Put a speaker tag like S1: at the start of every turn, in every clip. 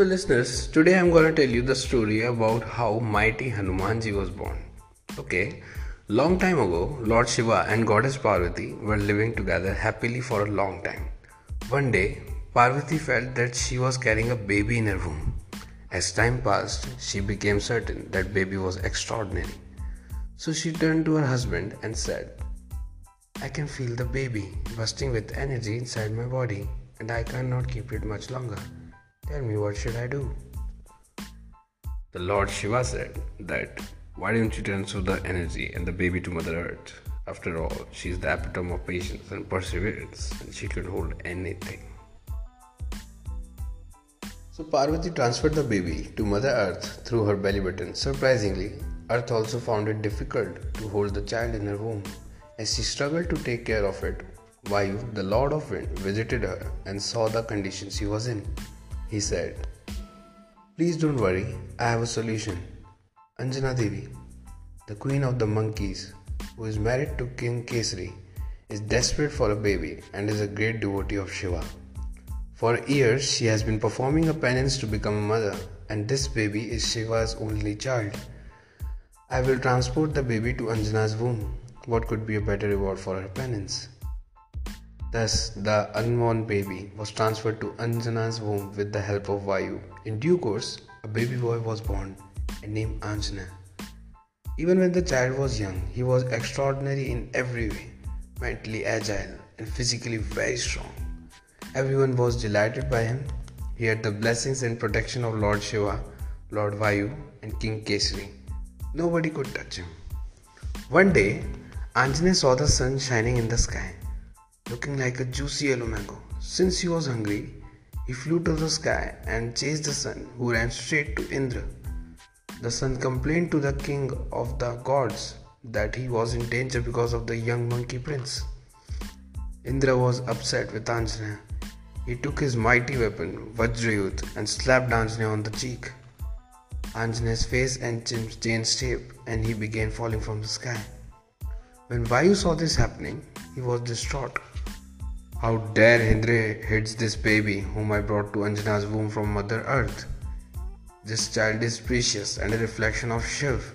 S1: So, listeners, today I'm going to tell you the story about how mighty Hanumanji was born. Okay, long time ago, Lord Shiva and Goddess Parvati were living together happily for a long time. One day, Parvati felt that she was carrying a baby in her womb. As time passed, she became certain that baby was extraordinary. So she turned to her husband and said, I can feel the baby bursting with energy inside my body and I cannot keep it much longer. Tell me what should I do? The Lord Shiva said that why don't you transfer the energy and the baby to Mother Earth? After all, she is the epitome of patience and perseverance and she could hold anything. So Parvati transferred the baby to Mother Earth through her belly button. Surprisingly, Earth also found it difficult to hold the child in her womb. As she struggled to take care of it, Vayu, the Lord of Wind, visited her and saw the condition she was in. He said, Please don't worry, I have a solution. Anjana Devi, the queen of the monkeys, who is married to King Kesari, is desperate for a baby and is a great devotee of Shiva. For years, she has been performing a penance to become a mother, and this baby is Shiva's only child. I will transport the baby to Anjana's womb what could be a better reward for her penance? Thus, the unborn baby was transferred to Aanjaneya's womb with the help of Vayu. In due course, a baby boy was born and named Anjana. Even when the child was young, he was extraordinary in every way, mentally agile and physically very strong. Everyone was delighted by him. He had the blessings and protection of Lord Shiva, Lord Vayu, and King Kesari. Nobody could touch him. One day, Aanjaneya saw the sun shining in the sky, looking like a juicy yellow mango. Since he was hungry, he flew to the sky and chased the sun, who ran straight to Indra. The sun complained to the king of the gods that he was in danger because of the young monkey prince. Indra was upset with Aanjaneya. He took his mighty weapon, Vajrayudh, and slapped Aanjaneya on the cheek. Aanjaneya's face and chin changed shape and he began falling from the sky. When Vayu saw this happening, he was distraught. How dare Indra hits this baby whom I brought to Anjana's womb from Mother Earth? This child is precious and a reflection of Shiv.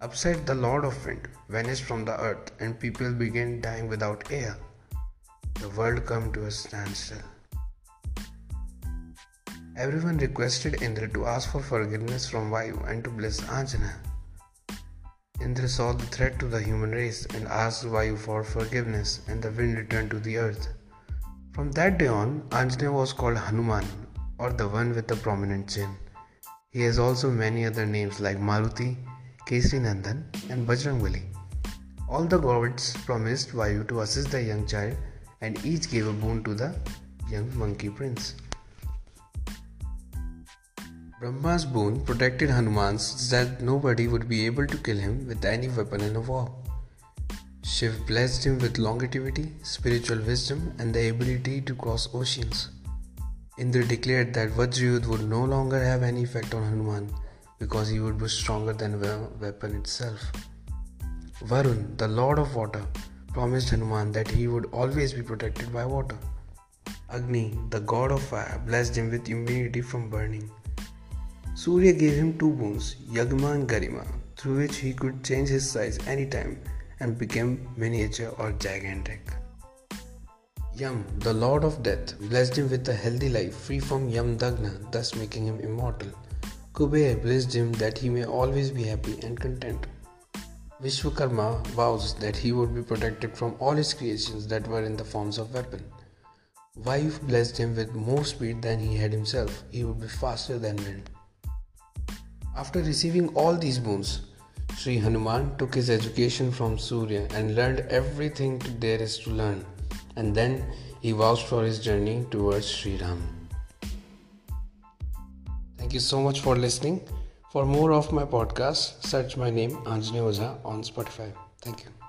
S1: Upset, the Lord of Wind vanished from the earth and people began dying without air. The world came to a standstill. Everyone requested Indra to ask for forgiveness from Vayu and to bless Aanjaneya. Indra saw the threat to the human race and asked Vayu for forgiveness, and the wind returned to the earth. From that day on, Aanjaneya was called Hanuman, or the one with the prominent chin. He has also many other names like Maruti, Kesri Nandan, and Bajrangbali. All the gods promised Vayu to assist the young child, and each gave a boon to the young monkey prince. Brahma's boon protected Hanuman so that nobody would be able to kill him with any weapon in a war. Shiv blessed him with longevity, spiritual wisdom, and the ability to cross oceans. Indra declared that Vajrayudh would no longer have any effect on Hanuman because he would be stronger than the weapon itself. Varun, the lord of water, promised Hanuman that he would always be protected by water. Agni, the god of fire, blessed him with immunity from burning. Surya gave him two boons, Laghima and Garima, through which he could change his size anytime and become miniature or gigantic. Yam, the lord of death, blessed him with a healthy life free from Yam Danda, thus making him immortal. Kuber blessed him that he may always be happy and content. Vishwakarma vows that he would be protected from all his creations that were in the forms of weapon. Vayu blessed him with more speed than he had himself. He would be faster than wind. After receiving all these boons, Sri Hanuman took his education from Surya and learned everything there is to learn, and then he vouched for his journey towards Sri Ram. Thank you so much for listening. For more of my podcasts, search my name Anjane Oza on Spotify. Thank you.